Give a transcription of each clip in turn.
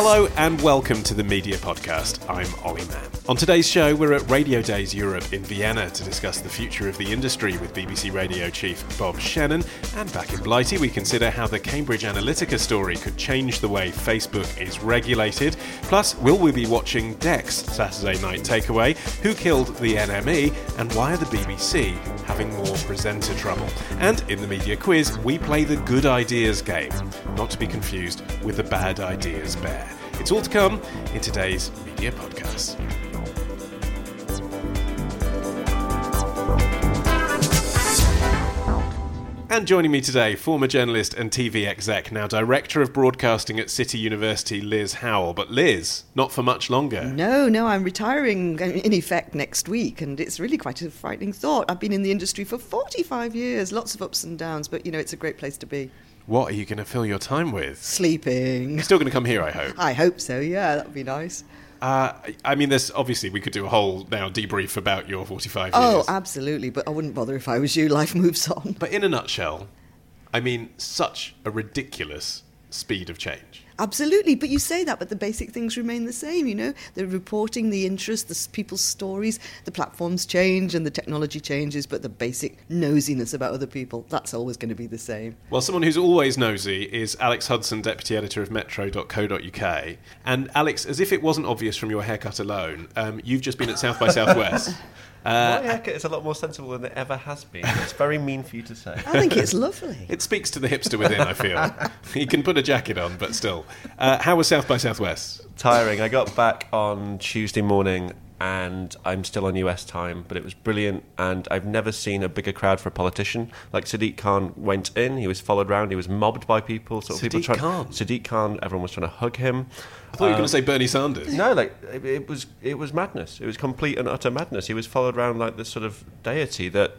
Hello and welcome to the Media Podcast. I'm Olly Mann. On today's show, we're at Radio Days Europe in Vienna to discuss the future of the industry with BBC Radio Chief Bob Shennan. And back in Blighty, we consider how the Cambridge Analytica story could change the way Facebook is regulated. Plus, will we be watching Dec's Saturday Night Takeaway? Who killed the NME? And why are the BBC having more presenter trouble? And in the media quiz, we play the good ideas game, not to be confused with the bad ideas bear. It's all to come in today's media podcast. And joining me today, former journalist and TV exec, now director of broadcasting at City University, Liz Howell. But Liz, not for much longer. No, no, I'm retiring in effect next week, and it's really quite a frightening thought. I've been in the industry for 45 years, lots of ups and downs, but you know, it's a great place to be. What are you going to fill your time with? Sleeping. You're still going to come here, I hope. I hope so, yeah, that would be nice. Uh, I mean, there's obviously we could do a whole now debrief about your 45 years. Oh, absolutely, but I wouldn't bother if I was you. Life moves on. But in a nutshell, I mean, such a ridiculous speed of change. Absolutely, but you say that, but the basic things remain the same. You know, the reporting, the interest, the people's stories, the platforms change and the technology changes, but the basic nosiness about other people—that's always going to be the same. Well, someone who's always nosy is Alex Hudson, deputy editor of Metro.co.uk. And Alex, as if it wasn't obvious from your haircut alone, um, you've just been at South by Southwest. My Uh, haircut is a lot more sensible than it ever has been. It's very mean for you to say. I think it's lovely. it speaks to the hipster within, I feel. he can put a jacket on, but still. Uh, how was South by Southwest? Tiring. I got back on Tuesday morning and I'm still on US time, but it was brilliant. And I've never seen a bigger crowd for a politician. Like Sadiq Khan went in, he was followed around, he was mobbed by people. Sort of people Sadiq trying, Khan? Sadiq Khan, everyone was trying to hug him. I thought you were going to um, say Bernie Sanders. No, like it, it was it was madness. It was complete and utter madness. He was followed around like this sort of deity that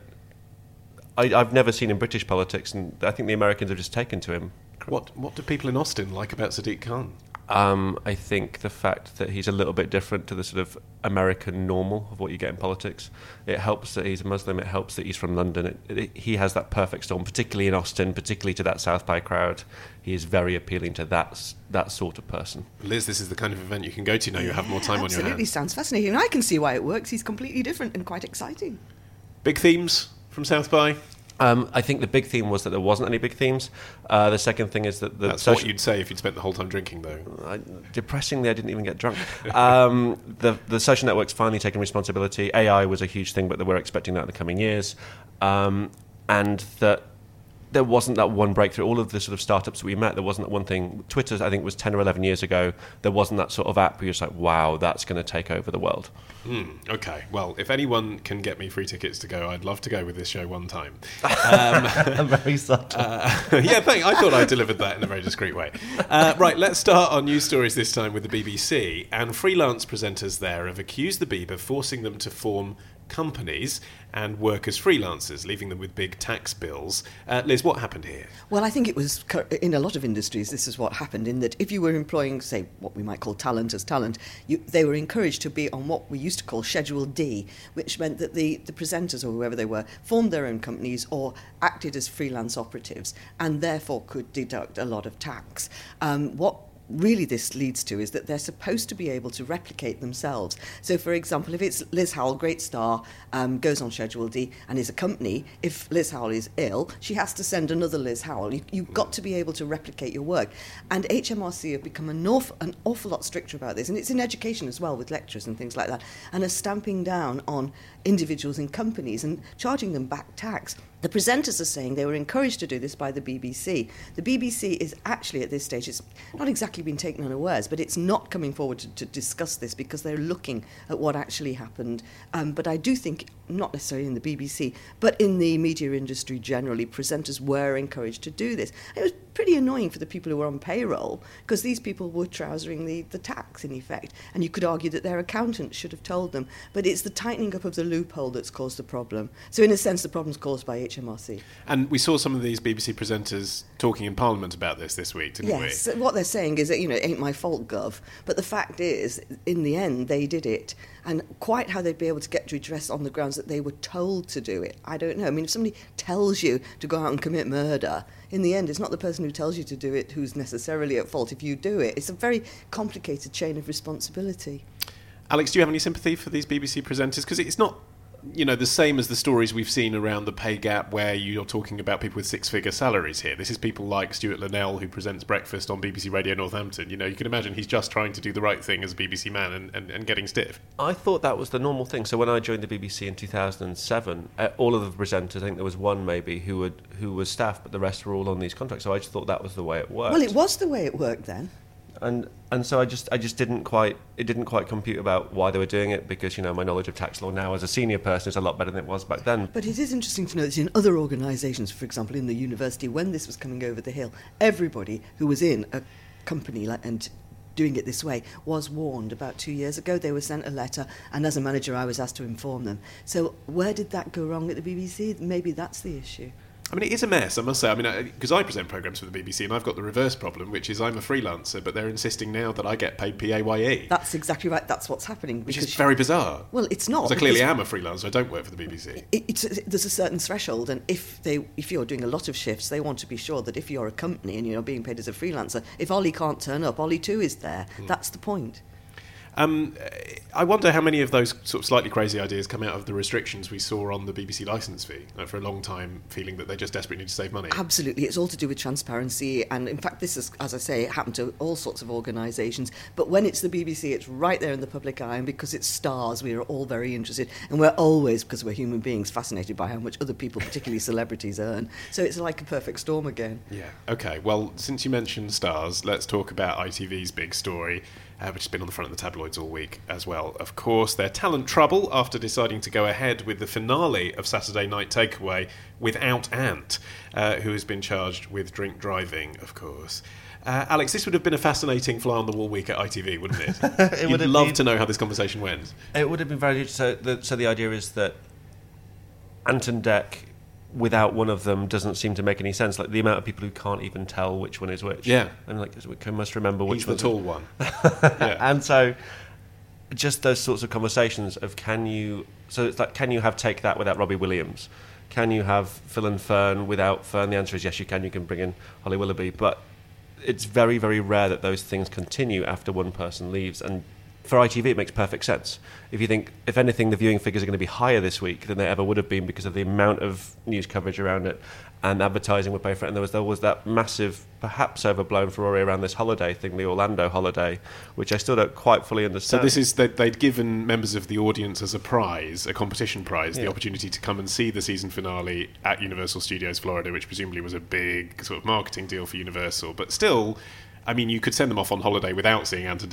I, I've never seen in British politics, and I think the Americans have just taken to him. What, what do people in Austin like about Sadiq Khan? Um, I think the fact that he's a little bit different to the sort of American normal of what you get in politics. It helps that he's a Muslim. It helps that he's from London. It, it, he has that perfect storm, particularly in Austin, particularly to that South by crowd. He is very appealing to that that sort of person. Liz, this is the kind of event you can go to now you have more time on your Absolutely, sounds fascinating. I can see why it works. He's completely different and quite exciting. Big themes from South by? Um, I think the big theme was that there wasn't any big themes. Uh, the second thing is that the That's social- what you'd say if you'd spent the whole time drinking, though. I, depressingly, I didn't even get drunk. Um, the the social networks finally taking responsibility. AI was a huge thing, but we're expecting that in the coming years, um, and that there wasn't that one breakthrough. All of the sort of startups that we met, there wasn't that one thing. Twitter, I think, was ten or eleven years ago. There wasn't that sort of app where you're just like, wow, that's going to take over the world. Hmm, okay, well, if anyone can get me free tickets to go, I'd love to go with this show one time. very subtle. Uh, yeah, thank. I thought I delivered that in a very discreet way. Uh, right, let's start our news stories this time with the BBC. And freelance presenters there have accused the Beeb of forcing them to form companies and work as freelancers, leaving them with big tax bills. Uh, Liz, what happened here? Well, I think it was in a lot of industries. This is what happened in that if you were employing, say, what we might call talent as talent, you, they were encouraged to be on what we used to call Schedule D, which meant that the, the presenters or whoever they were formed their own companies or acted as freelance operatives and therefore could deduct a lot of tax. Um, what really this leads to is that they're supposed to be able to replicate themselves. So, for example, if it's Liz Howell, great star, um, goes on Schedule D and is a company, if Liz Howell is ill, she has to send another Liz Howell. You, you've got to be able to replicate your work. And HMRC have become an awful, an awful lot stricter about this. And it's in education as well with lecturers and things like that. And are stamping down on individuals and companies and charging them back tax. The presenters are saying they were encouraged to do this by the BBC. The BBC is actually at this stage, it's not exactly been taken unawares, but it's not coming forward to, to discuss this because they're looking at what actually happened. Um, but I do think, not necessarily in the BBC, but in the media industry generally, presenters were encouraged to do this. It was pretty annoying for the people who were on payroll because these people were trousering the, the tax in effect. And you could argue that their accountant should have told them. But it's the tightening up of the loophole that's caused the problem. So, in a sense, the problem's caused by HMRC. And we saw some of these BBC presenters talking in Parliament about this this week, didn't yes, we? Yes, what they're saying is that, you know, it ain't my fault, Gov. But the fact is, in the end, they did it. And quite how they'd be able to get redress on the grounds that they were told to do it, I don't know. I mean, if somebody tells you to go out and commit murder, in the end, it's not the person who tells you to do it who's necessarily at fault if you do it. It's a very complicated chain of responsibility. Alex, do you have any sympathy for these BBC presenters? Because it's not you know, the same as the stories we've seen around the pay gap where you're talking about people with six figure salaries here. This is people like Stuart Linnell who presents breakfast on BBC Radio Northampton. You know, you can imagine he's just trying to do the right thing as a BBC man and, and, and getting stiff. I thought that was the normal thing. So when I joined the BBC in 2007, uh, all of the presenters, I think there was one maybe who would who was staff, but the rest were all on these contracts. So I just thought that was the way it worked. Well, it was the way it worked then and and so I just I just didn't quite it didn't quite compute about why they were doing it because you know my knowledge of tax law now as a senior person is a lot better than it was back then. But it is interesting to know that in other organisations, for example, in the university, when this was coming over the hill, everybody who was in a company like, and doing it this way was warned about two years ago. They were sent a letter, and as a manager, I was asked to inform them. So where did that go wrong at the BBC? Maybe that's the issue. I mean, it is a mess, I must say. I mean, because I, I, present programs for the BBC, and I've got the reverse problem, which is I'm a freelancer, but they're insisting now that I get paid PAYE. That's exactly right. That's what's happening. Which is very bizarre. Well, it's not. I clearly am a freelancer. I don't work for the BBC. It, there's a certain threshold, and if they, if you're doing a lot of shifts, they want to be sure that if you're a company and you're being paid as a freelancer, if Olly can't turn up, Olly too is there. Mm. That's the point. Um, I wonder how many of those sort of slightly crazy ideas come out of the restrictions we saw on the BBC licence fee like for a long time, feeling that they just desperately need to save money. Absolutely, it's all to do with transparency, and in fact, this is, as I say, it happened to all sorts of organisations. But when it's the BBC, it's right there in the public eye, and because it's stars, we are all very interested, and we're always, because we're human beings, fascinated by how much other people, particularly celebrities, earn. So it's like a perfect storm again. Yeah. Okay. Well, since you mentioned stars, let's talk about ITV's big story uh, which has been on the front of the tabloids all week as well. Of course, their talent trouble after deciding to go ahead with the finale of Saturday Night Takeaway without Ant, uh, who has been charged with drink driving, of course. Uh, Alex, this would have been a fascinating fly on the wall week at ITV, wouldn't it? it You'd would love been, to know how this conversation went. It would have been very. So the, so the idea is that Ant and Dec without one of them doesn't seem to make any sense. Like the amount of people who can't even tell which one is which. Yeah, and like we must remember which one. He's the tall one. yeah. and so just those sorts of conversations of can you so it's like can you have take that without Robbie Williams? Can you have Phil and Fern without Fern? The answer is yes, you can. You can bring in Holly Willoughby, but it's very, very rare that those things continue after one person leaves. And for ITV, it makes perfect sense. If you think, if anything, the viewing figures are going to be higher this week than they ever would have been because of the amount of news coverage around it and advertising would pay for it. And there was there was that massive, perhaps overblown furore around this holiday thing, the Orlando holiday, which I still don't quite fully understand. So this is that they'd given members of the audience as a prize, a competition prize, yeah. the opportunity to come and see the season finale at Universal Studios Florida, which presumably was a big sort of marketing deal for Universal, but still I mean, you could send them off on holiday without seeing Ant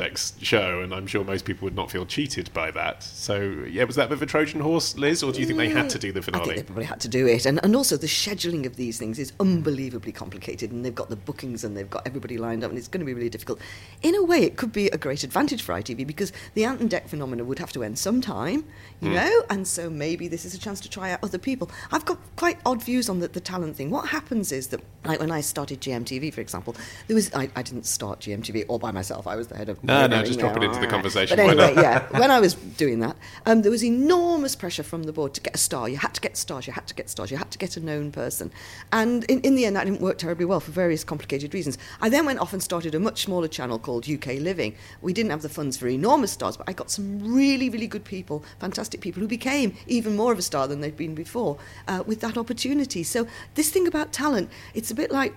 show, and I'm sure most people would not feel cheated by that. So, yeah, was that a bit of a Trojan horse, Liz, or do you think they had to do the finale? I think they probably had to do it. And, and also, the scheduling of these things is unbelievably complicated, and they've got the bookings and they've got everybody lined up, and it's going to be really difficult. In a way, it could be a great advantage for ITV because the Ant and Dec phenomenon would have to end sometime, you mm. know, and so maybe this is a chance to try out other people. I've got quite odd views on the, the talent thing. What happens is that, like when I started GMTV, for example, there was I, I didn't start GMTV all by myself. I was the head of. No, no, just drop it into the conversation, But anyway, yeah, when I was doing that, um, there was enormous pressure from the board to get a star. You had to get stars. You had to get stars. You had to get a known person. And in, in the end, that didn't work terribly well for various complicated reasons. I then went off and started a much smaller channel called UK Living. We didn't have the funds for enormous stars, but I got some really, really good people, fantastic people who became even more of a star than they'd been before uh, with that opportunity. So this thing about talent, it's a bit like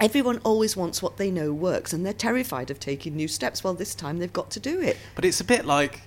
Everyone always wants what they know works, and they're terrified of taking new steps. Well, this time they've got to do it. But it's a bit like.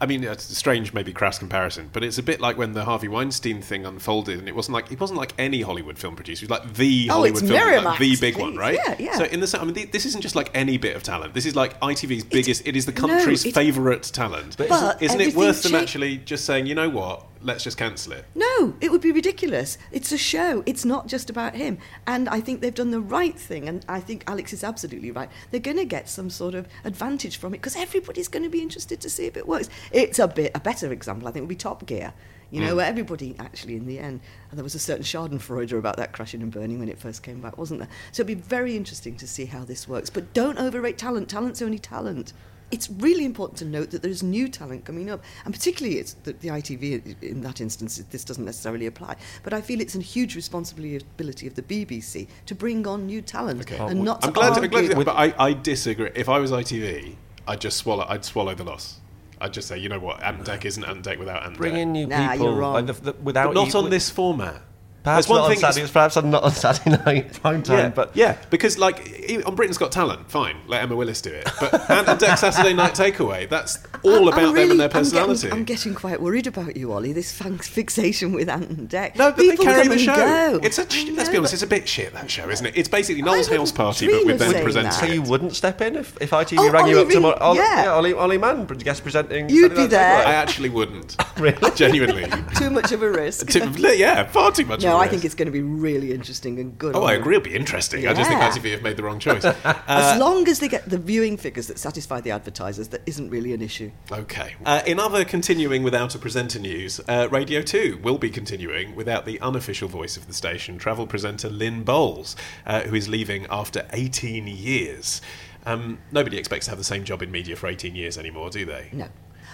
I mean, it's a strange, maybe crass comparison, but it's a bit like when the Harvey Weinstein thing unfolded, and it wasn't like it wasn't like any Hollywood film producer. It was like the Oh, Hollywood it's film, like the big one, right? Yeah, yeah. So in the, sa- I mean, this isn't just like any bit of talent. This is like ITV's biggest. it is the country's it's- favourite talent. But isn't, isn't it everything worth them cha- actually just saying, you know what, let's just cancel it? No, it would be ridiculous. It's a show. It's not just about him. And I think they've done the right thing. And I think Alex is absolutely right. They're going to get some sort of advantage from it because everybody's going to be interested to see if it works. It's a bit a better example, I think, would be Top Gear. You know, hmm. where everybody actually, in the end, and there was a certain Schadenfreude about that crashing and burning when it first came back, wasn't there? So it'd be very interesting to see how this works. But don't overrate talent. Talent's only talent. It's really important to note that there's new talent coming up, and particularly it's the, the ITV in that instance. This doesn't necessarily apply, but I feel it's a huge responsibility of the BBC to bring on new talent and not I'm to glad, to, I'm glad to, but I, I disagree. If I was ITV, I'd just swallow. I'd swallow the loss. I'd just say, you know what, Ant Dec isn't Ant Dec without Ant Bring Dec. in new Nah, people you're wrong. like the, the, without but not you- on this format. Perhaps There's one not on thing Saturday. that's- Perhaps not on Saturday night prime time. yeah, but yeah, because like on Britain's Got Talent, fine, let Emma Willis do it. But Ant and Dec Saturday Night Takeaway, that's all I'm about them and their I'm getting- personality. I'm getting, quite worried about you, Olly. This fixation with Ant and Dec. no, but People they carry come the show. Go. It's a. I let's be honest, it's a bit shit that show, isn't it? It's basically Noel's wouldn't House Party, but with of them presenting. that. so you wouldn't step in if, if ITV Oh, rang you up tomorrow? Reed, Olly, yeah. Olly, Olly Mann, guest presenting. You'd Saturday be Night there. I actually wouldn't. Really? Genuinely. Too much of a risk. To- yeah, far too much. no, of a I think it's going to be really interesting and good. Oh, I agree. It'll be interesting. I just think Yeah. ITV have made the wrong choice. As Uh, long as they get the viewing figures that satisfy the advertisers, that isn't really an issue. Okay. Uh, in other continuing without a presenter news, uh, Radio 2 will be continuing without the unofficial voice of the station, travel presenter Lynn Bowles, uh, who is leaving after 18 years. Um, nobody expects to have the same job in media for 18 years anymore, do they? No.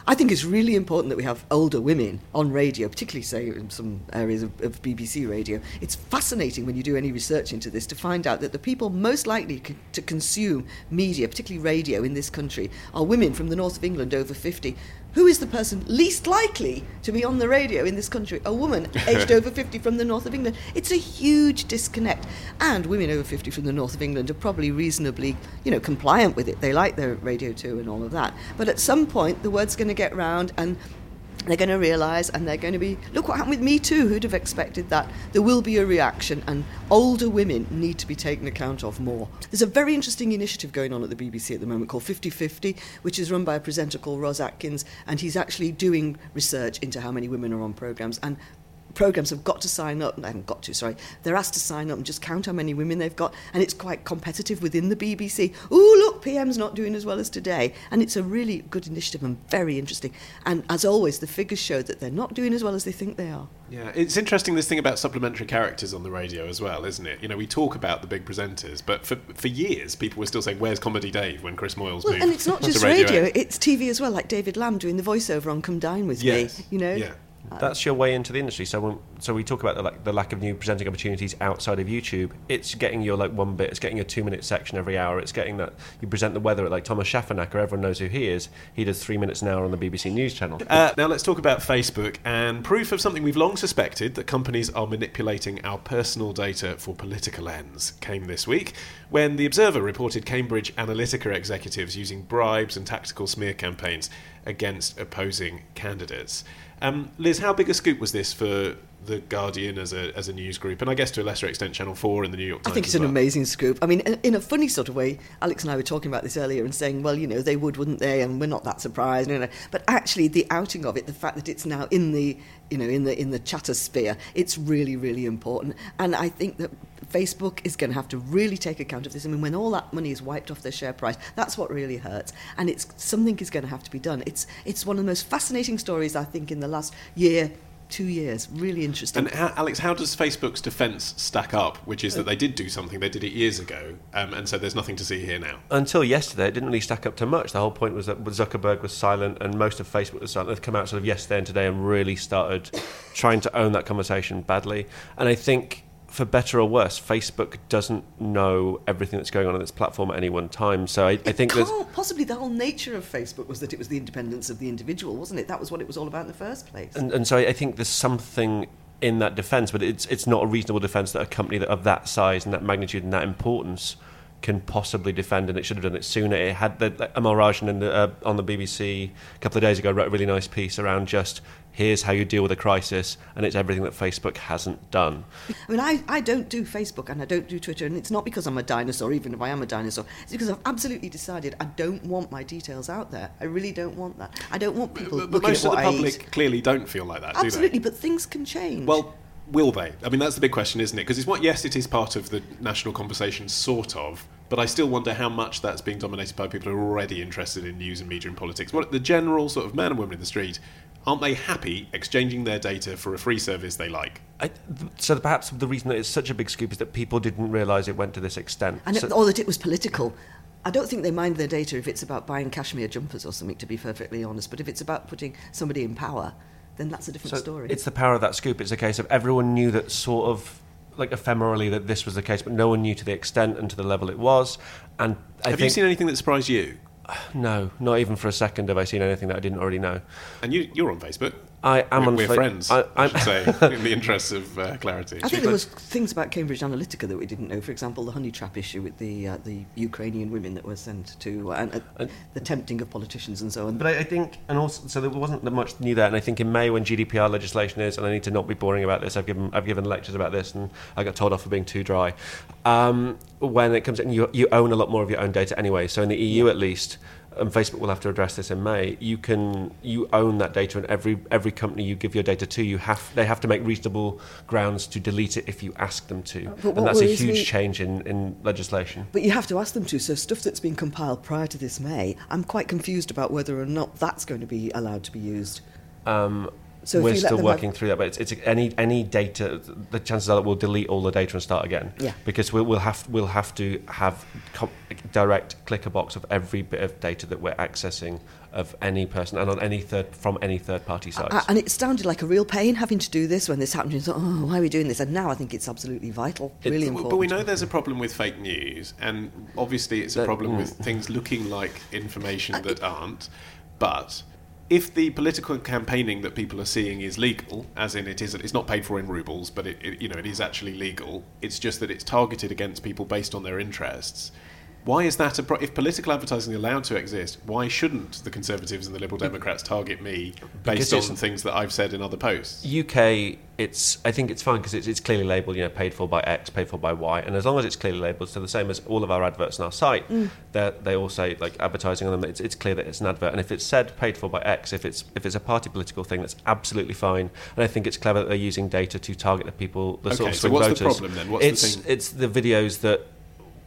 I think it's really important that we have older women on radio, particularly, say, in some areas of, of BBC radio. It's fascinating when you do any research into this to find out that the people most likely c- to consume media, particularly radio in this country, are women from the north of England over 50. Who is the person least likely to be on the radio in this country? A woman aged over 50 from the north of England. It's a huge disconnect. And women over 50 from the north of England are probably reasonably, you know, compliant with it. They like their radio too and all of that. But at some point, the word's going to get round and they're going to realise and they're going to be look what happened with me too. Who'd have expected that? There will be a reaction and older women need to be taken account of more. There's a very interesting initiative going on at the bbc at the moment called 50-50 which is run by a presenter called ros atkins and he's actually doing research into how many women are on programmes and programs have got to sign up they haven't got to sorry they're asked to sign up and just count how many women they've got and it's quite competitive within the bbc oh look pm's not doing as well as today and it's a really good initiative and very interesting and as always the figures show that they're not doing as well as they think they are Yeah, it's interesting this thing about supplementary characters on the radio as well, isn't it? You know, we talk about the big presenters, but for, for years people were still saying, "Where's Comedy Dave?" when Chris Moyles well, moved and it's not just Radio radio, 8. it's TV as well, like David Lamb doing the voiceover on Come Dine With Yes. Me. You know? Yeah. That's your way into the industry. So, when, so we talk about the, like, the lack of new presenting opportunities outside of YouTube. It's getting your like one bit. It's getting a two-minute section every hour. It's getting that you present the weather at like Tomasz Schafernaker. Everyone knows who he is. He does three minutes an hour on the BBC News channel. Uh, now let's talk about Facebook and proof of something we've long suspected that companies are manipulating our personal data for political ends came this week when the Observer reported Cambridge Analytica executives using bribes and tactical smear campaigns against opposing candidates. Um, Liz, how big a scoop was this for the Guardian as a as a news group, and I guess to a lesser extent Channel Four and the New York Times. I think it's an well? amazing scoop. I mean, in- in a funny sort of way, Alex and I were talking about this earlier and saying, well, you know, they would, wouldn't they? And we're not that surprised. You know. But actually, the outing of it, the fact that it's now in the, you know, in the in the chatter sphere, it's really, really important. And I think that Facebook is going to have to really take account of this. I mean, when all that money is wiped off their share price, that's what really hurts. And it's something is going to have to be done. It's it's one of the most fascinating stories I think in the last year two years. Really interesting. And how, Alex, how does Facebook's defence stack up? Which is that they did do something, they did it years ago, um, and so there's nothing to see here now. Until yesterday, it didn't really stack up to much. The whole point was that Zuckerberg was silent and most of Facebook was silent. They've come out sort of yesterday and today and really started trying to own that conversation badly. And I think for better or worse, Facebook doesn't know everything that's going on on its platform at any one time. So I, I think possibly the whole nature of Facebook was that it was the independence of the individual, wasn't it? That was what it was all about in the first place. And, and so I think there's something in that defence, but it's it's not a reasonable defence that a company that of that size and that magnitude and that importance can possibly defend, and it should have done it sooner. It had the Amol Rajan in the, uh, on the BBC a couple of days ago wrote a really nice piece around just here's how you deal with a crisis, and it's everything that Facebook hasn't done. I mean, I, I don't do Facebook and I don't do Twitter, and it's not because I'm a dinosaur, even if I am a dinosaur. It's because I've absolutely decided I don't want my details out there. I really don't want that. I don't want people But, but looking most at of the I public eat. clearly don't feel like that, Absolutely, do but things can change. Well, will they? I mean, that's the big question, isn't it? Because it's what, yes, it is part of the national conversation, sort of, but I still wonder how much that's being dominated by people who are already interested in news and media and politics. What the general sort of man and woman in the street, aren't they happy exchanging their data for a free service they like? I, th- so perhaps the reason that it's such a big scoop is that people didn't realise it went to this extent. and So- it, or that it was political. I don't think they mind their data if it's about buying cashmere jumpers or something, to be perfectly honest. But if it's about putting somebody in power, then that's a different So story. It's the power of that scoop. It's a case of everyone knew that sort of like ephemerally that this was the case, but no one knew to the extent and to the level it was. And I Have think you seen anything that surprised you? No, not even for a second have I seen anything that I didn't already know. And you, you're on Facebook. I am we're, on we're Fa- friends, I, I, I'm, should say, in the interests of uh, clarity. I think there was things about Cambridge Analytica that we didn't know. For example, the honey trap issue with the uh, the Ukrainian women that were sent to uh, and uh, the tempting of politicians and so on. But I, I think, and also, so there wasn't that much new there. And I think in May, when GDPR legislation is, and I need to not be boring about this, I've given I've given lectures about this, and I got told off for being too dry. Um, when it comes in, you you own a lot more of your own data anyway. So in the EU, at least, and Facebook will have to address this in May. You can you own that data, and every every company you give your data to, you have they have to make reasonable grounds to delete it if you ask them to, But and that's a huge me- change in, in legislation. But you have to ask them to. So stuff that's been compiled prior to this May, I'm quite confused about whether or not that's going to be allowed to be used. Um, So we're you let still them have- working through that, but it's, it's any any data. The chances are that we'll delete all the data and start again. Yeah. Because we'll, we'll have we'll have to have com- direct clicker box of every bit of data that we're accessing of any person and on any third from any third party sites. Uh, and it sounded like a real pain having to do this when this happened. You thought, oh, why are we doing this? And now I think it's absolutely vital, really But- important. But we know there's a problem with fake news, and obviously it's a That- problem mm. with things looking like information that aren't. But if the political campaigning that people are seeing is legal, as in it is, it's not paid for in rubles, but it, it, you know it is actually legal. It's just that it's targeted against people based on their interests. Why is that a pro- if political advertising is allowed to exist? Why shouldn't the Conservatives and the Liberal Democrats target me Because based on it's- things that I've said in other posts? UK, it's I think it's fine because it's, it's clearly labelled, you know, paid for by X, paid for by Y, and as long as it's clearly labelled, so the same as all of our adverts on our site, mm. they they all say like advertising on them. It's, it's clear that it's an advert, and if it's said paid for by X, if it's if it's a party political thing, that's absolutely fine. And I think it's clever that they're using data to target the people, the sort Okay, of so swing what's the voters. problem then? What's the it's thing? it's the videos that.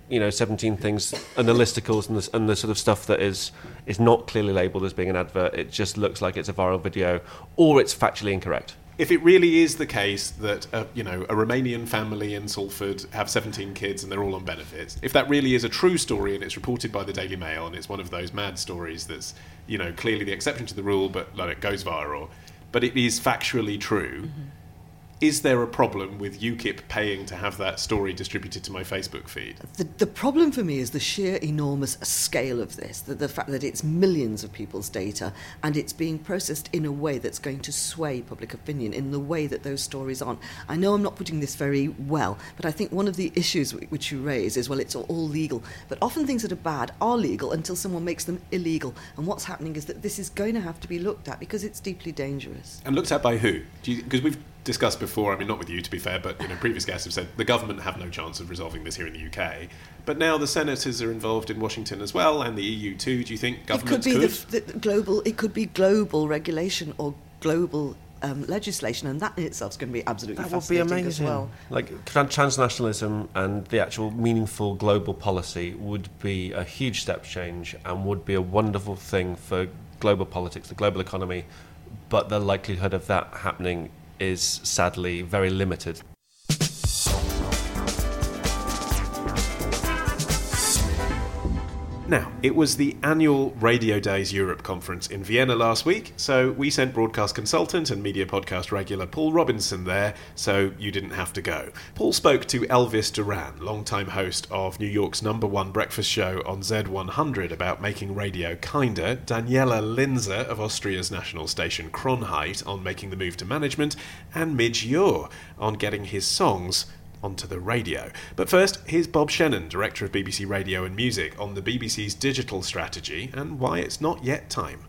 You know, seventeen things, and the listicles, and the, and the sort of stuff that is is not clearly labelled as being an advert. It just looks like it's a viral video, or it's factually incorrect. if it really is the case that uh, you know a Romanian family in Salford have 17 kids and they're all on benefits, if that really is a true story and it's reported by the Daily Mail and it's one of those mad stories that's you know clearly the exception to the rule, but like, it goes viral, but it is factually true. Is there a problem with UKIP paying to have that story distributed to my Facebook feed? The, the problem for me is the sheer enormous scale of this, the, the fact that it's millions of people's data and it's being processed in a way that's going to sway public opinion in the way that those stories aren't. I know I'm not putting this very well, but I think one of the issues wh- which you raise is well, it's all legal. But often things that are bad are legal until someone makes them illegal. And what's happening is that this is going to have to be looked at because it's deeply dangerous. And looked at by who? Because we've discussed before, I mean, not with you to be fair, but you know, previous guests have said the government have no chance of resolving this here in the UK. But now the senators are involved in Washington as well, and the EU too. Do you think It could governments be could? the, the global. It could be global regulation or global um, legislation, and that in itself is going to be absolutely That would be amazing. as well. Like tran- transnationalism and the actual meaningful global policy would be a huge step change and would be a wonderful thing for global politics, the global economy. But the likelihood of that happening is sadly very limited. Now, it was the annual Radio Days Europe conference in Vienna last week, so we sent broadcast consultant and media podcast regular Paul Robinson there, so you didn't have to go. Paul spoke to Elvis Duran, longtime host of New York's number one breakfast show on Z100 about making radio kinder, Daniela Linzer of Austria's national station Kronehit on making the move to management, and Midge Ure on getting his songs onto the radio. But first, here's Bob Shennan, Director of BBC Radio and Music, on the BBC's digital strategy and why it's not yet time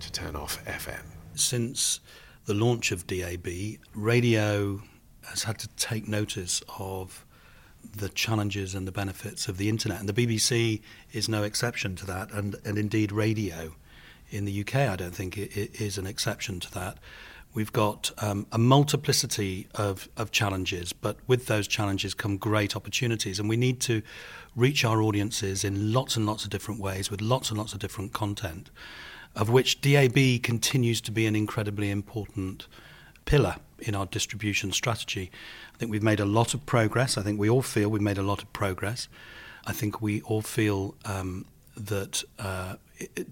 to turn off FM. Since the launch of DAB, radio has had to take notice of the challenges and the benefits of the internet. And the BBC is no exception to that. And, and indeed, radio in the UK, I don't think, it, it is an exception to that. We've got um, a multiplicity of, of challenges, but with those challenges come great opportunities. And we need to reach our audiences in lots and lots of different ways with lots and lots of different content, of which DAB continues to be an incredibly important pillar in our distribution strategy. I think we've made a lot of progress. I think we all feel we've made a lot of progress. I think we all feel um, that uh,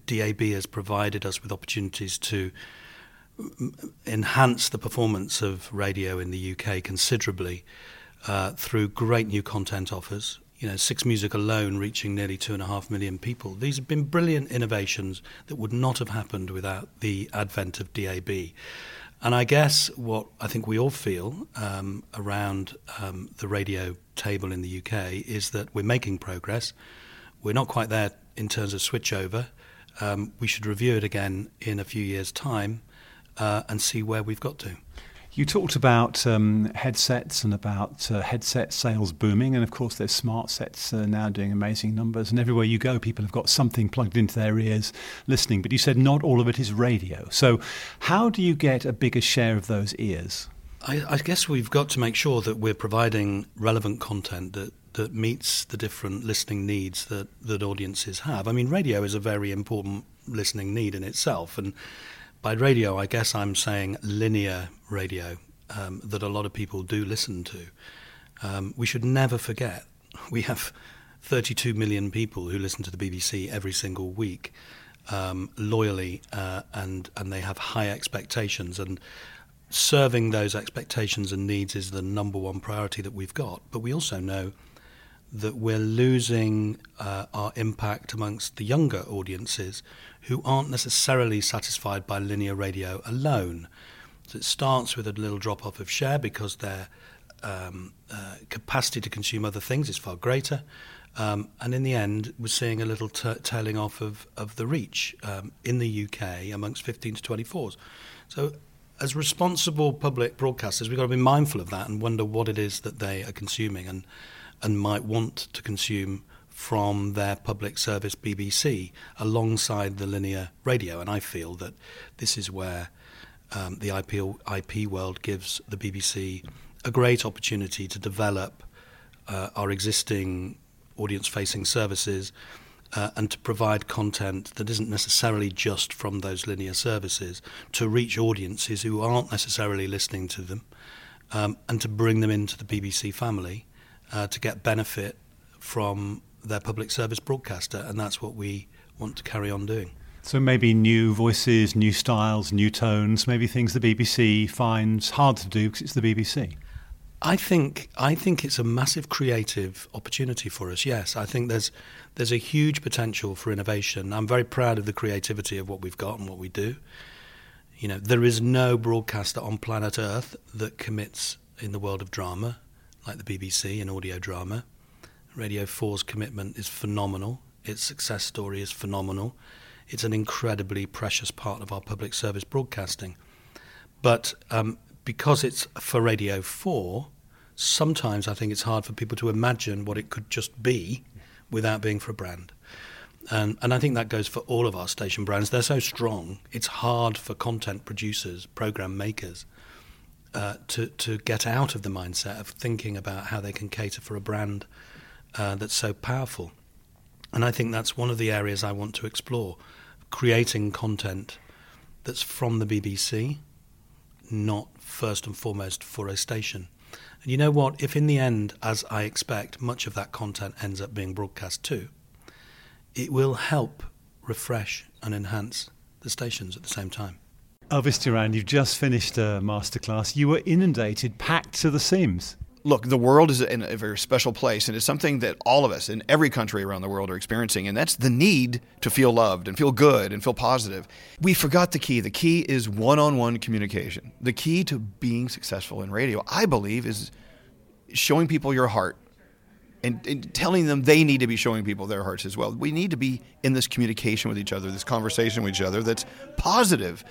DAB has provided us with opportunities to enhance the performance of radio in the UK considerably uh, through great new content offers. You know, Six Music alone reaching nearly two and a half million people. These have been brilliant innovations that would not have happened without the advent of DAB. And I guess what I think we all feel um, around um, the radio table in the UK is that we're making progress. We're not quite there in terms of switchover. Um, we should review it again in a few years' time uh, and see where we've got to. You talked about um, headsets and about uh, headset sales booming, and of course, there's smart sets uh, now doing amazing numbers. And everywhere you go, people have got something plugged into their ears listening. But you said not all of it is radio. So, how do you get a bigger share of those ears? I, I guess we've got to make sure that we're providing relevant content that that meets the different listening needs that, that audiences have. I mean, radio is a very important listening need in itself, and by radio, I guess I'm saying linear radio um, that a lot of people do listen to. Um, we should never forget we have 32 million people who listen to the BBC every single week um, loyally, uh, and and they have high expectations and. Serving those expectations and needs is the number one priority that we've got. But we also know that we're losing uh, our impact amongst the younger audiences who aren't necessarily satisfied by linear radio alone. So it starts with a little drop off of share because their um, uh, capacity to consume other things is far greater. Um, and in the end, we're seeing a little t- tailing off of, of the reach um, in the UK amongst 15 to 24s. So, as responsible public broadcasters, we've got to be mindful of that and wonder what it is that they are consuming and, and might want to consume from their public service BBC alongside the linear radio. And I feel that this is where um, the IP, IP world gives the BBC a great opportunity to develop uh, our existing audience facing services. Uh, and to provide content that isn't necessarily just from those linear services to reach audiences who aren't necessarily listening to them um, and to bring them into the BBC family uh, to get benefit from their public service broadcaster, and that's what we want to carry on doing. So maybe new voices, new styles, new tones, maybe things the BBC finds hard to do because it's the BBC. I think I think it's a massive creative opportunity for us. Yes, I think there's there's a huge potential for innovation. I'm very proud of the creativity of what we've got and what we do. You know, there is no broadcaster on planet Earth that commits in the world of drama like the BBC in audio drama. Radio 4's commitment is phenomenal. Its success story is phenomenal. It's an incredibly precious part of our public service broadcasting. But um, because it's for Radio 4, sometimes I think it's hard for people to imagine what it could just be without being for a brand. And, and I think that goes for all of our station brands. They're so strong, it's hard for content producers, program makers, uh, to, to get out of the mindset of thinking about how they can cater for a brand uh, that's so powerful. And I think that's one of the areas I want to explore creating content that's from the BBC, not first and foremost for a station. And you know what? If in the end, as I expect, much of that content ends up being broadcast too, it will help refresh and enhance the stations at the same time. Elvis Duran, you've just finished a masterclass. You were inundated, packed to the seams. Look, the world is in a very special place, and it's something that all of us in every country around the world are experiencing, and that's the need to feel loved and feel good and feel positive. We forgot the key. The key is one on one communication. The key to being successful in radio, I believe, is showing people your heart and, and, telling them they need to be showing people their hearts as well. We need to be in this communication with each other, this conversation with each other that's positive.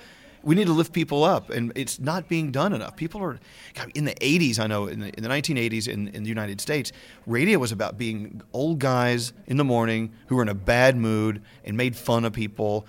We need to lift people up, and it's not being done enough. People are God, in the 80s, I know, in the, in the 1980s in, in the United States, radio was about being old guys in the morning who were in a bad mood and made fun of people.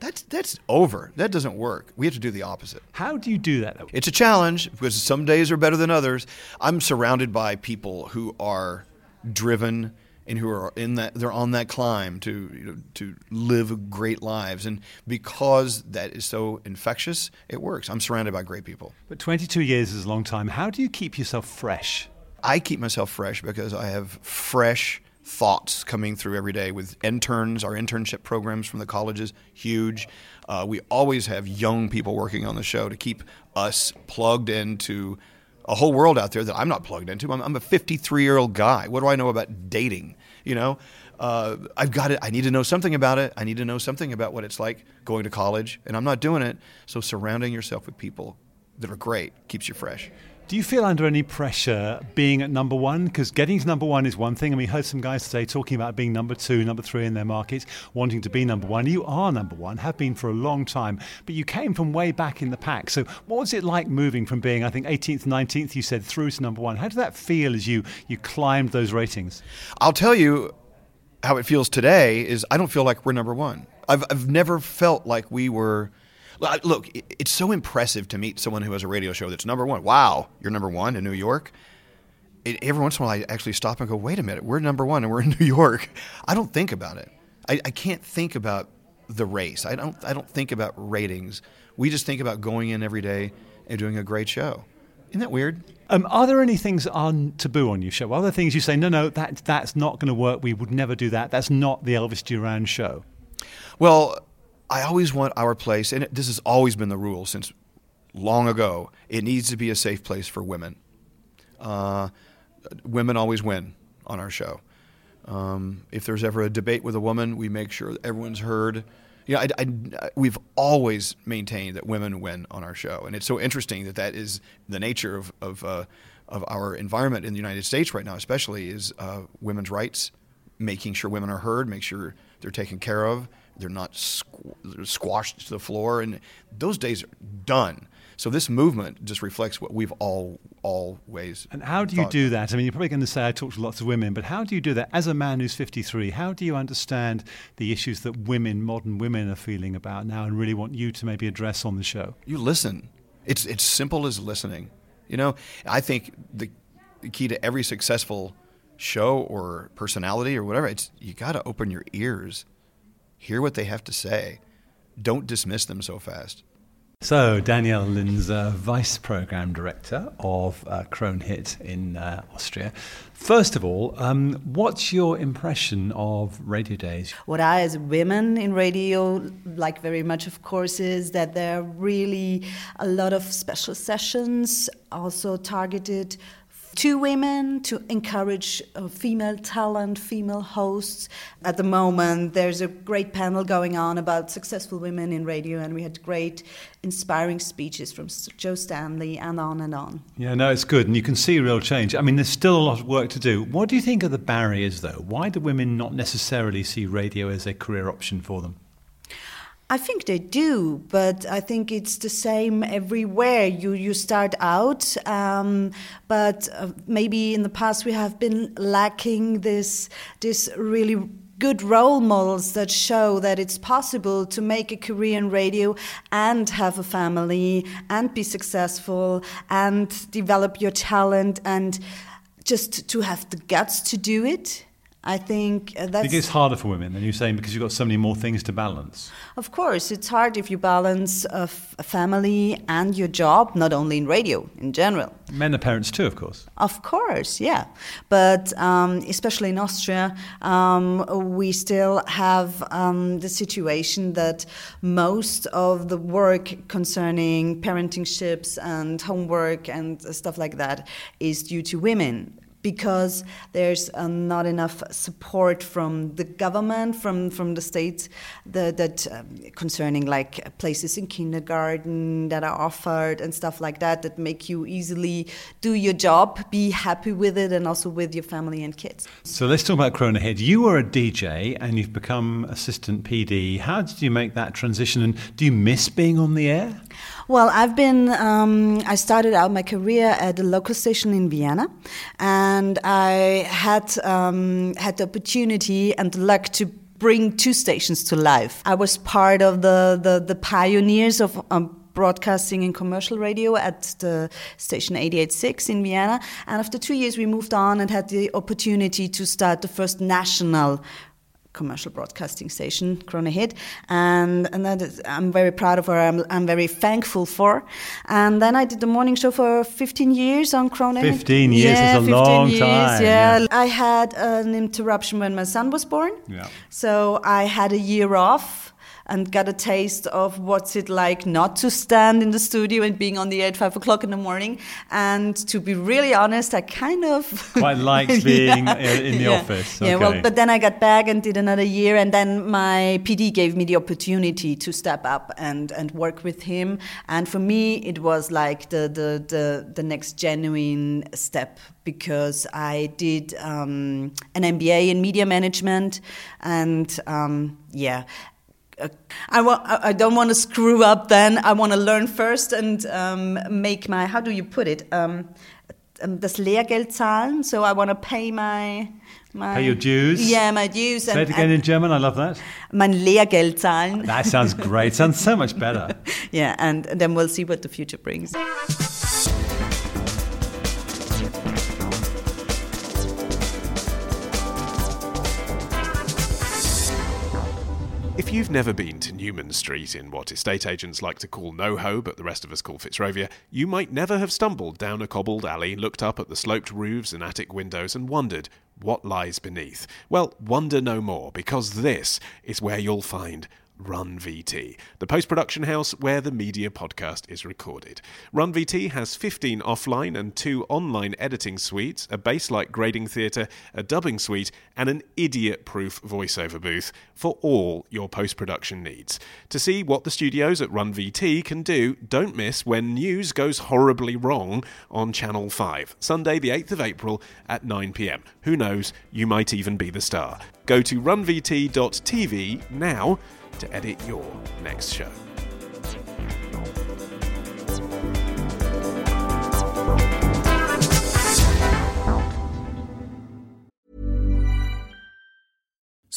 That's that's over. That doesn't work. We have to do the opposite. How do you do that? Though? It's a challenge because some days are better than others. I'm surrounded by people who are driven and who are in that they're on that climb to you know, to live great lives. And because that is so infectious it works. I'm surrounded by great people. But 22 years is a long time. How do you keep yourself fresh? I keep myself fresh because i have fresh thoughts coming through every day with interns. Our internship programs from the colleges huge. Uh, we always have young people working on the show to keep us plugged into a whole world out there that I'm not plugged into. I'm, I'm a 53 year old guy. What do I know about dating? You know, uh, I've got it. I need to know something about it. I need to know something about what it's like going to college, and I'm not doing it. So surrounding yourself with people that are great keeps you fresh. Do you feel under any pressure being at number one? Because getting to number one is one thing, and we heard some guys today talking about being number two, number three in their markets, wanting to be number one. You are number one, have been for a long time, but you came from way back in the pack. So, what was it like moving from being, I think, 18th, 19th, you said, through to number one? How did that feel as you, you climbed those ratings? I'll tell you how it feels today is I don't feel like we're number one. I've, I've never felt like we were Look, it's so impressive to meet someone who has a radio show that's number one. Wow, you're number one in New York. It, every once in a while, I actually stop and go, wait a minute, we're number one and we're in New York. I don't think about it. I, I can't think about the race. I don't. I don't think about ratings. We just think about going in every day and doing a great show. Isn't that weird? Um, are there any things that are taboo on your show? Are there things you say, no, no, that that's not going to work. We would never do that. That's not the Elvis Duran show. Well, I always want our place, and this has always been the rule since long ago. It needs to be a safe place for women. Uh, women always win on our show. Um, if there's ever a debate with a woman, we make sure everyone's heard. You know, I, I, we've always maintained that women win on our show, and it's so interesting that that is the nature of of, uh, of our environment in the United States right now, especially is uh, women's rights, making sure women are heard, make sure they're taken care of, they're not squ- squashed to the floor, and those days are done. So this movement just reflects what we've all always. And how do you thought. do that? I mean, you're probably going to say I talk to lots of women, but how do you do that as a man who's 53? How do you understand the issues that women, modern women, are feeling about now, and really want you to maybe address on the show? You listen. It's it's simple as listening. You know, I think the, the key to every successful show or personality or whatever, it's you got to open your ears hear what they have to say. Don't dismiss them so fast. So, Daniela Linzer, Vice Program Director of uh, Kronehit in uh, Austria. First of all, um, what's your impression of Radio Days? What I, as women in radio, like very much, of course, is that there are really a lot of special sessions, also targeted to women to encourage uh, female talent, female hosts. At the moment, there's a great panel going on about successful women in radio, and we had great, inspiring speeches from Jo Stanley and on and on. Yeah, no, it's good, and you can see real change. I mean, there's still a lot of work to do. What do you think are the barriers, though? Why do women not necessarily see radio as a career option for them? I think they do, but I think it's the same everywhere. You you start out, um, but uh, maybe in the past we have been lacking this this really good role models that show that it's possible to make a career in radio and have a family and be successful and develop your talent and just to have the guts to do it I think uh, I that's. think it's harder for women than you're saying because you've got so many more things to balance. Of course, it's hard if you balance a, f- a family and your job, not only in radio, in general. Men are parents too, of course. Of course, yeah. But um, especially in Austria, um, we still have um, the situation that most of the work concerning parenting ships and homework and stuff like that is due to women because there's uh, not enough support from the government, from, from the states, that, that um, concerning like places in kindergarten that are offered and stuff like that that make you easily do your job, be happy with it, and also with your family and kids. So let's talk about Kronehit. You were a DJ and you've become assistant PD. How did you make that transition and do you miss being on the air? Well, I've been, um, I started out my career at a local station in Vienna, and I had, um, had the opportunity and the luck to bring two stations to life. I was part of the, the, the pioneers of um, broadcasting in commercial radio at the station 886 in Vienna. And after two years, we moved on and had the opportunity to start the first national commercial broadcasting station, Kronehit, and and that is, I'm very proud of her. I'm, I'm very thankful for. And then I did the morning show for 15 years on Kronehit. 15 years yeah, is a 15 long years, time, Yeah. yeah. I had an interruption when my son was born. Yeah. So I had a year off and got a taste of what's it like not to stand in the studio and being on the air at five o'clock in the morning. And to be really honest, I kind of Quite liked being uh, in the yeah. office. Yeah, well, but then I got back and did another year, and then my PD gave me the opportunity to step up and, and work with him. And for me, it was like the the the, the next genuine step because I did um, an MBA in media management, and um, yeah. Uh, I, wa- I don't want to screw up then. I want to learn first and um, make my, how do you put it? Um, um, das Lehrgeld zahlen. So I want to pay my, my. Pay your dues? Yeah, my dues. Say it again in German. I love that. mein Lehrgeld zahlen. That sounds great. sounds so much better. yeah, and, and then we'll see what the future brings. You've never been to Newman Street in what estate agents like to call NoHo, but the rest of us call Fitzrovia, you might never have stumbled down a cobbled alley, looked up at the sloped roofs and attic windows, and wondered what lies beneath. Well, wonder no more, because this is where you'll find Run VT, the post production house where the media podcast is recorded. Run VT has 15 offline and two online editing suites, a Baselight grading theatre, a dubbing suite, and an idiot proof voiceover booth for all your post production needs. To see what the studios at Run VT can do, don't miss when news goes horribly wrong on Channel 5, Sunday, the 8th of April at 9 pm. Who knows, you might even be the star. Go to runvt.tv now to edit your next show.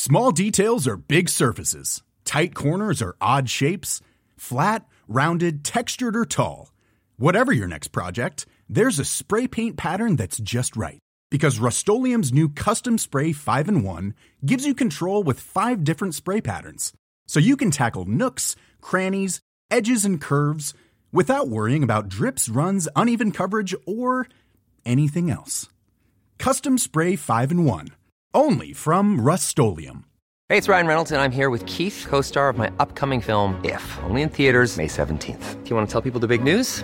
Small details are big surfaces. Tight corners are odd shapes. Flat, rounded, textured, or tall. Whatever your next project, there's a spray paint pattern that's just right. Because Rust new Custom Spray 5 in 1 gives you control with five different spray patterns. So you can tackle nooks, crannies, edges, and curves without worrying about drips, runs, uneven coverage, or anything else. Custom Spray 5 in 1. Only from Rust Hey, it's Ryan Reynolds, and I'm here with Keith, co star of my upcoming film, If, only in theaters, May 17th. Do you want to tell people the big news?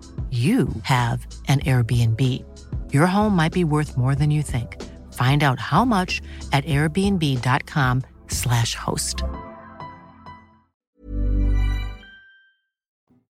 you have an Airbnb. Your home might be worth more than you think. Find out how much at airbnb.com/slash host.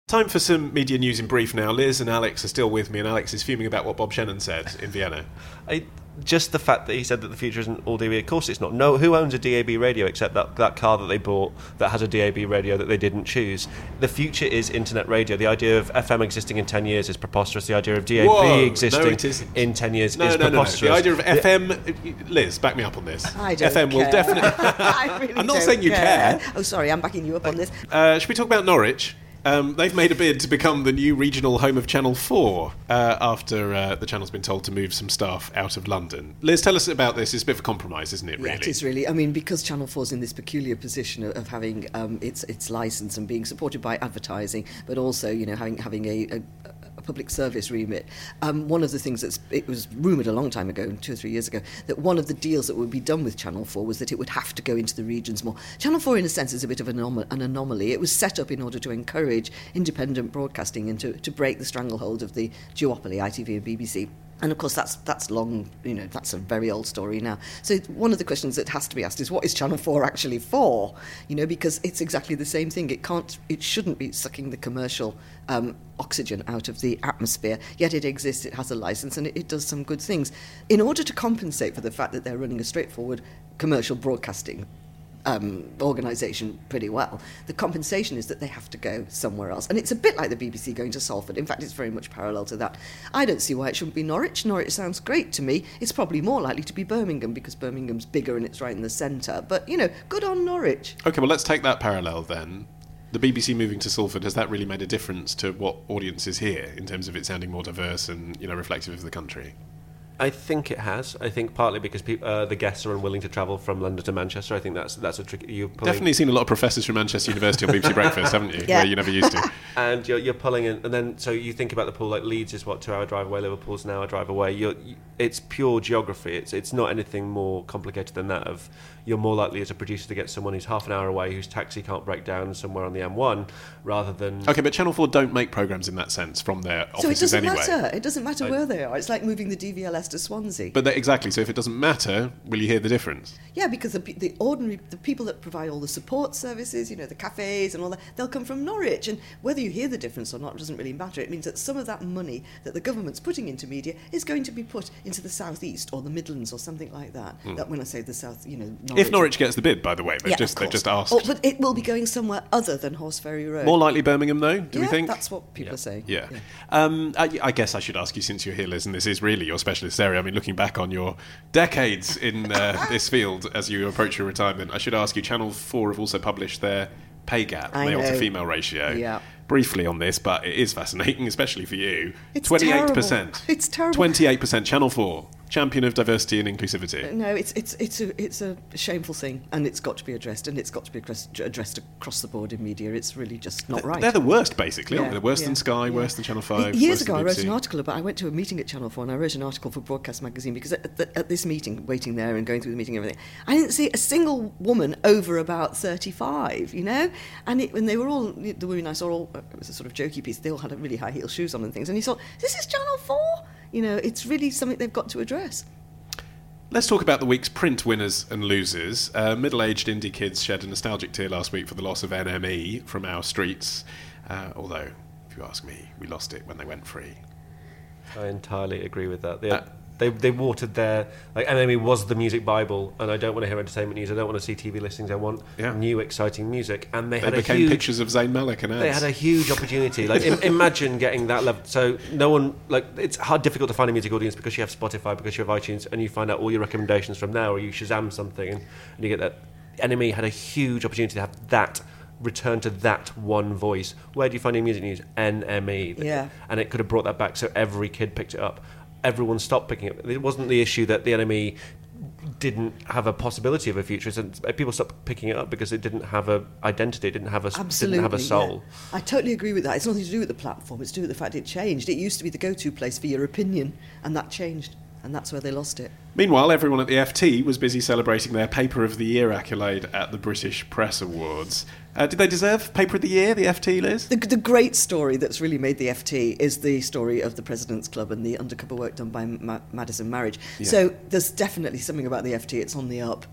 Time for some media news in brief now. Liz and Alex are still with me, and Alex is fuming about what Bob Shennan said in Vienna. I, just the fact that he said that the future isn't all DAB. Of course, it's not. No, who owns a DAB radio except that, that car that they bought that has a DAB radio that they didn't choose? The future is internet radio. The idea of FM existing in 10 years is preposterous. The idea of DAB Whoa, existing no, in 10 years No, is no, no, no. preposterous. The idea of FM. Liz, back me up on this. I don't FM will care. definitely. I really I'm not don't saying you care. Oh, sorry, I'm backing you up on this. Uh, should we talk about Norwich? Um, they've made a bid to become the new regional home of Channel 4 uh, after uh, the channel's been told to move some staff out of London. Liz, tell us about this. It's a bit of a compromise, isn't it, really? Yeah, it is really. I mean, because Channel 4 is in this peculiar position of, of having um, its its license and being supported by advertising, but also, you know, having having a, a, a public service remit. Um, one of the things that's it was rumoured a long time ago, two or three years ago, that one of the deals that would be done with Channel 4 was that it would have to go into the regions more. Channel 4, in a sense, is a bit of an, anom- an anomaly. It was set up in order to encourage independent broadcasting and to, to break the stranglehold of the duopoly, ITV and BBC. And of course, that's that's long, you know, that's a very old story now. So one of the questions that has to be asked is, what is Channel Four actually for? You know, because it's exactly the same thing. It can't, it shouldn't be sucking the commercial um, oxygen out of the atmosphere. Yet it exists. It has a license and it, it does some good things. In order to compensate for the fact that they're running a straightforward commercial broadcasting um, organisation pretty well. The compensation is that they have to go somewhere else. And it's a bit like the BBC going to Salford. In fact, it's very much parallel to that. I don't see why it shouldn't be Norwich. Norwich sounds great to me. It's probably more likely to be Birmingham because Birmingham's bigger and it's right in the centre. But, you know, good on Norwich. Okay, well, let's take that parallel then. The BBC moving to Salford, has that really made a difference to what audiences hear in terms of it sounding more diverse and, you know, reflective of the country? I think it has. I think partly because peop uh, the guests are unwilling to travel from London to Manchester. I think that's that's a trick. You're pulling, Definitely seen a lot of professors from Manchester University on BBC Breakfast, haven't you? Yeah. Where you never used to. and you're, you're pulling in, and then so you think about the pool like Leeds is what two hour drive away, Liverpool's an hour drive away. You're, you, it's pure geography. It's it's not anything more complicated than that. Of you're more likely as a producer to get someone who's half an hour away, whose taxi can't break down somewhere on the M1, rather than Okay, but Channel 4 don't make programmes in that sense from their offices So it doesn't anyway. matter. It doesn't matter where they are. It's like moving the DVLA to Swansea. But that, exactly, so if it doesn't matter, will you hear the difference? Yeah, because the, the ordinary, the people that provide all the support services, you know, the cafes and all that, they'll come from Norwich. And whether you hear the difference or not doesn't really matter. It means that some of that money that the government's putting into media is going to be put into the southeast or the Midlands or something like that. Hmm. That when I say the south, you know, Norwich. If Norwich gets the bid, by the way, they've yeah, just, they've just asked. Oh, but it will be going somewhere other than Horseferry Road. More likely Birmingham, though, do yeah, we think? that's what people are saying. Yeah. Um, I, I guess I should ask you, since you're here, Liz, and this is really your specialist area. I mean, looking back on your decades in uh, this field as you approach your retirement, I should ask you, Channel 4 have also published their pay gap, I male to female ratio. Yeah. Briefly on this, but it is fascinating, especially for you. It's 28%. terrible. It's terrible. 28%. Channel 4, champion of diversity and inclusivity. Uh, no, it's it's it's a it's a shameful thing, and it's got to be addressed, and it's got to be addressed, across the board in media. It's really just not right. They're the worst, basically, aren't Yeah, they? They're worse yeah, than Sky, yeah. worse than Channel 5. Years ago, I wrote an article about. I went to a meeting at Channel Four, and I wrote an article for Broadcast Magazine because at, the, at this meeting, waiting there and going through the meeting and everything, I didn't see a single woman over about thirty-five. You know, and it, when they were all the women I saw, all it was a sort of jokey piece. They all had really high heel shoes on and things, and you thought, this is Channel Four. You know, it's really something they've got to address. Let's talk about the week's print winners and losers. Uh, middle aged indie kids shed a nostalgic tear last week for the loss of NME from our streets. Uh, although, if you ask me, we lost it when they went free. I entirely agree with that. They, Uh, they, they watered their like NME was the music bible, and I don't want to hear entertainment news. I don't want to see TV listings. I want Yeah. new, exciting music. And they, They had a huge, pictures of Zayn Malik and ads. They had a huge opportunity. Like im- imagine getting that level. So no one like it's hard, difficult to find a music audience because you have Spotify, because you have iTunes, and you find out all your recommendations from there, or you Shazam something, and, and you get that. NME had a huge opportunity to have that return to that one voice. Where do you find your music news? NME. Yeah. And it could have brought that back, so every kid picked it up. Everyone stopped picking it. It wasn't the issue that the NME didn't have a possibility of a future. It's people stopped picking it up because it didn't have a identity, it didn't have a Absolutely, didn't have a soul. yeah. I totally agree with that. It's nothing to do with the platform. It's to do with the fact it changed. It used to be the go-to place for your opinion, and that changed. And that's where they lost it. Meanwhile, everyone at the FT was busy celebrating their Paper of the Year accolade at the British Press Awards. Uh, did they deserve Paper of the Year, the FT, Liz? The, the great story that's really made the FT is the story of the President's Club and the undercover work done by Ma- Madison Marriage. Yeah. So there's definitely something about the FT, it's on the up.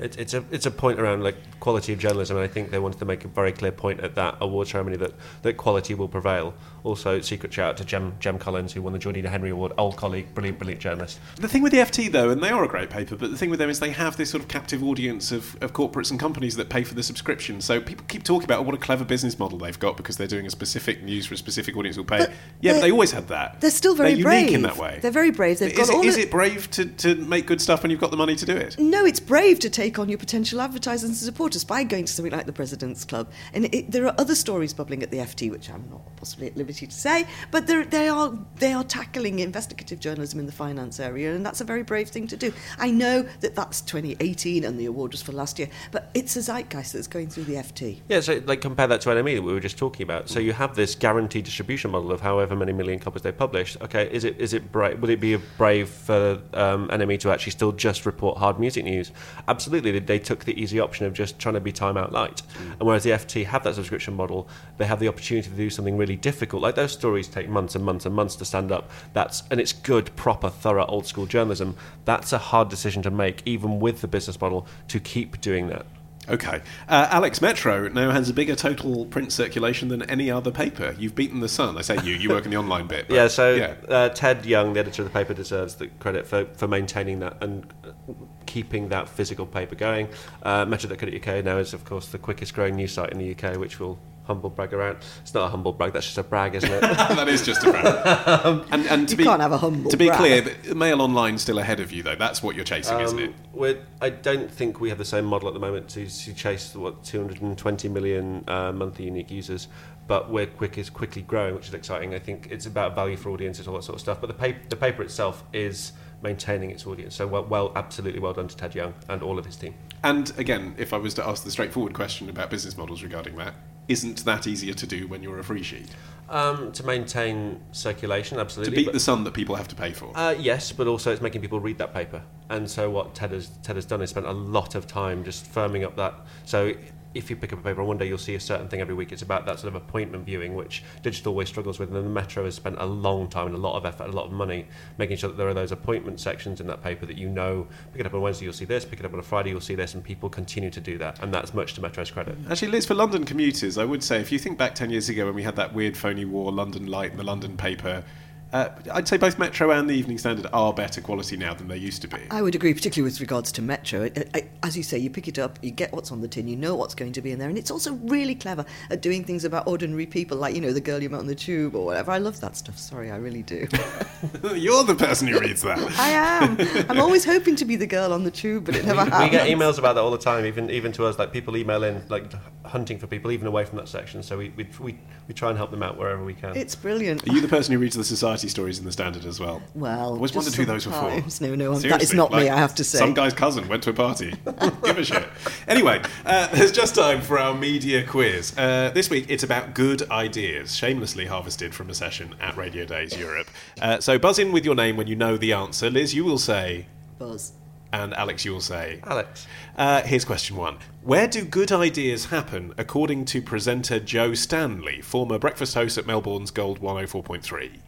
It, it's a it's a point around like quality of journalism, and I think they wanted to make a very clear point at that award ceremony that, that quality will prevail. Also, secret shout out to Jem Jem Collins, who won the Georgina Henry Award, old colleague, brilliant, brilliant journalist. The thing with the FT, though, and they are a great paper, but the thing with them is they have this sort of captive audience of, of corporates and companies that pay for the subscription. So people keep talking about oh, what a clever business model they've got because they're doing a specific news for a specific audience who'll pay. yeah, but they're- always had that. They're still very they're brave. unique in that way. They're very brave. They've is got it, all is the- it brave to, to make good stuff when you've got the money to do it? No, it's brave to take on your potential advertisers and supporters by going to something like the President's Club. And it, there are other stories bubbling at the FT, which I'm not possibly at liberty to say, but they are they are tackling investigative journalism in the finance area, and that's a very brave thing to do. I know that that's 2018 and the award was for last year, but it's a zeitgeist that's going through the FT. Yeah, so like compare that to NME that we were just talking about. So you have this guaranteed distribution model of however many million copies they publish. Okay, is it is it brave? Would it be brave for um, NME to actually still just report hard music news? Absolutely, they, they took the easy option of just trying to be time out light. And whereas the FT have that subscription model, they have the opportunity to do something really difficult. Like those stories take months and months and months to stand up. That's and it's good, proper, thorough, old school journalism. That's a hard decision to make, even with the business model, to keep doing that. Okay. Uh, Alex Metro now has a bigger total print circulation than any other paper. You've beaten the Sun. I say you. You work in the online bit. but- yeah, so yeah. Uh, Ted Young, the editor of the paper, deserves the credit for, for maintaining that and uh, keeping that physical paper going. Uh, Metro.co.uk now is, of course, the quickest growing news site in the UK, which will humble brag around. It's not a humble brag, that's just a brag, isn't it? that is just a brag. and, and to You be, can't have a humble To be brag. clear, the Mail Online's still ahead of you, though. That's what you're chasing, isn't it? Um, we're, I don't think we have the same model at the moment to, to chase what 220 million uh, monthly unique users, but we're quick is quickly growing, which is exciting. I think it's about value for audiences, all that sort of stuff. But the paper, the paper itself is maintaining its audience. So well, well, absolutely well done to Ted Young and all of his team. And again, if I was to ask the straightforward question about business models regarding that, isn't that easier to do when you're a free sheet? Um, to maintain circulation, absolutely. To beat but- the Sun that people have to pay for? Uh, yes, but also it's making people read that paper. And so what Ted has, Ted has done is spent a lot of time just firming up that. So if you pick up a paper one day you'll see a certain thing every week, it's about that sort of appointment viewing, which digital always struggles with. And the Metro has spent a long time and a lot of effort, a lot of money, making sure that there are those appointment sections in that paper that you know, pick it up on Wednesday, you'll see this, pick it up on a Friday, you'll see this, and people continue to do that. And that's much to Metro's credit. Actually, Liz, for London commuters, I would say if you think back 10 years ago when we had that weird phony war, London Lite and the London paper, uh, I'd say both Metro and the Evening Standard are better quality now than they used to be. I would agree, particularly with regards to Metro. I, I, as you say, you pick it up, you get what's on the tin, you know what's going to be in there, and it's also really clever at doing things about ordinary people, like you know the girl you met on the tube or whatever. I love that stuff. Sorry, I really do. You're the person who reads that. I am. I'm always hoping to be the girl on the tube, but it never happens. we get emails about that all the time, even even to us. Like people email in, like hunting for people, even away from that section. So we we, we, we try and help them out wherever we can. It's brilliant. Are you the person who reads the society stories in the Standard as well? Well, I always just wondered who those were for. sometimes. No, no, I'm- that is Seriously, not me, I have to say. Some guy's cousin went to a party. Give a shit. Anyway, uh, there's just time for our media quiz. Uh, this week it's about good ideas, shamelessly harvested from a session at Radio Days Europe. Uh, so buzz in with your name when you know the answer. Liz, you will say. Buzz. And Alex, you will say. Alex. Uh, here's question one. Where do good ideas happen, according to presenter Jo Stanley, former breakfast host at Melbourne's Gold 104.3?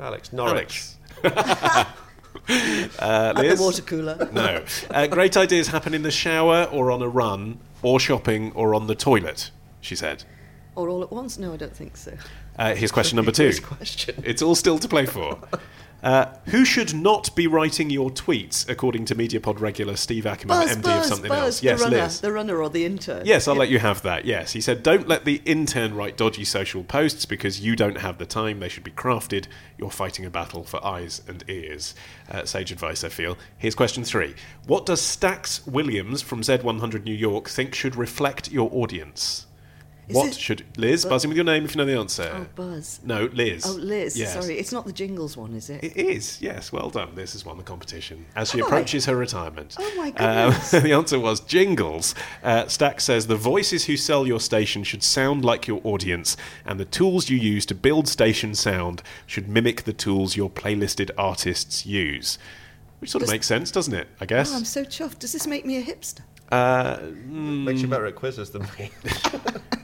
Alex Norwich. Alex. Uh, At the water cooler. No. Uh, great ideas happen in the shower or on a run or shopping or on the toilet, she said. Or all at once? No, I don't think so. Uh, here's question number two. Question. It's all still to play for. Uh, who should not be writing your tweets, according to Mediapod regular Steve Ackerman, Buzz, MD Buzz, of something Buzz, else? the Yes, runner, Liz. the runner or the intern. Yes, I'll let you have that. Yes, he said, don't let the intern write dodgy social posts because you don't have the time. They should be crafted. You're fighting a battle for eyes and ears. Uh, sage advice, I feel. Here's question three. What does Stax Williams from Z100 New York think should reflect your audience? Is what it- should Liz Bu- buzzing with your name if you know the answer? Oh, Buzz. No, Liz. Oh, Liz. Yes. Sorry, it's not the Jingles one, is it? It is, yes. Well done. Liz has won the competition as she Have I? approaches her retirement. Oh, my Um, goodness. the answer was jingles. Uh, Stack says the voices who sell your station should sound like your audience, and the tools you use to build station sound should mimic the tools your playlisted artists use. Which sort of makes sense, doesn't it? I Oh, guess. I'm so chuffed. Does this make me a hipster? Uh, Makes you better at quizzes than me.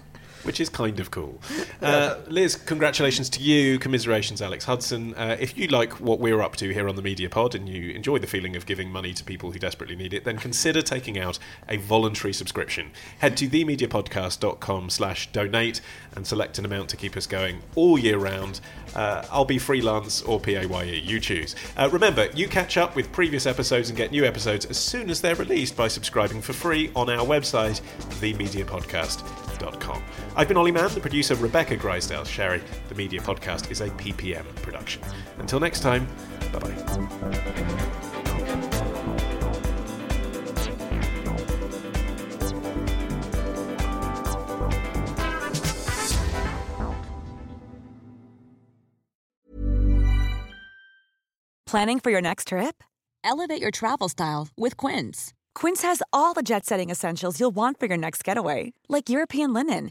which is kind of cool. Uh, Liz, congratulations to you. Commiserations, Alex Hudson. Uh, if you like what we're up to here on the Media Pod and you enjoy the feeling of giving money to people who desperately need it, then consider taking out a voluntary subscription. Head to themediapodcast.com slash donate and select an amount to keep us going all year round. Uh, I'll be freelance or PAYE, you choose. Uh, remember, you catch up with previous episodes and get new episodes as soon as they're released by subscribing for free on our website, themediapodcast.com. I've been Olly Mann, the producer Rebecca Grisedale Sherry. The Media Podcast is a PPM production. Until next time, bye bye. Planning for your next trip? Elevate your travel style with Quince. Quince has all the jet setting essentials you'll want for your next getaway, like European linen,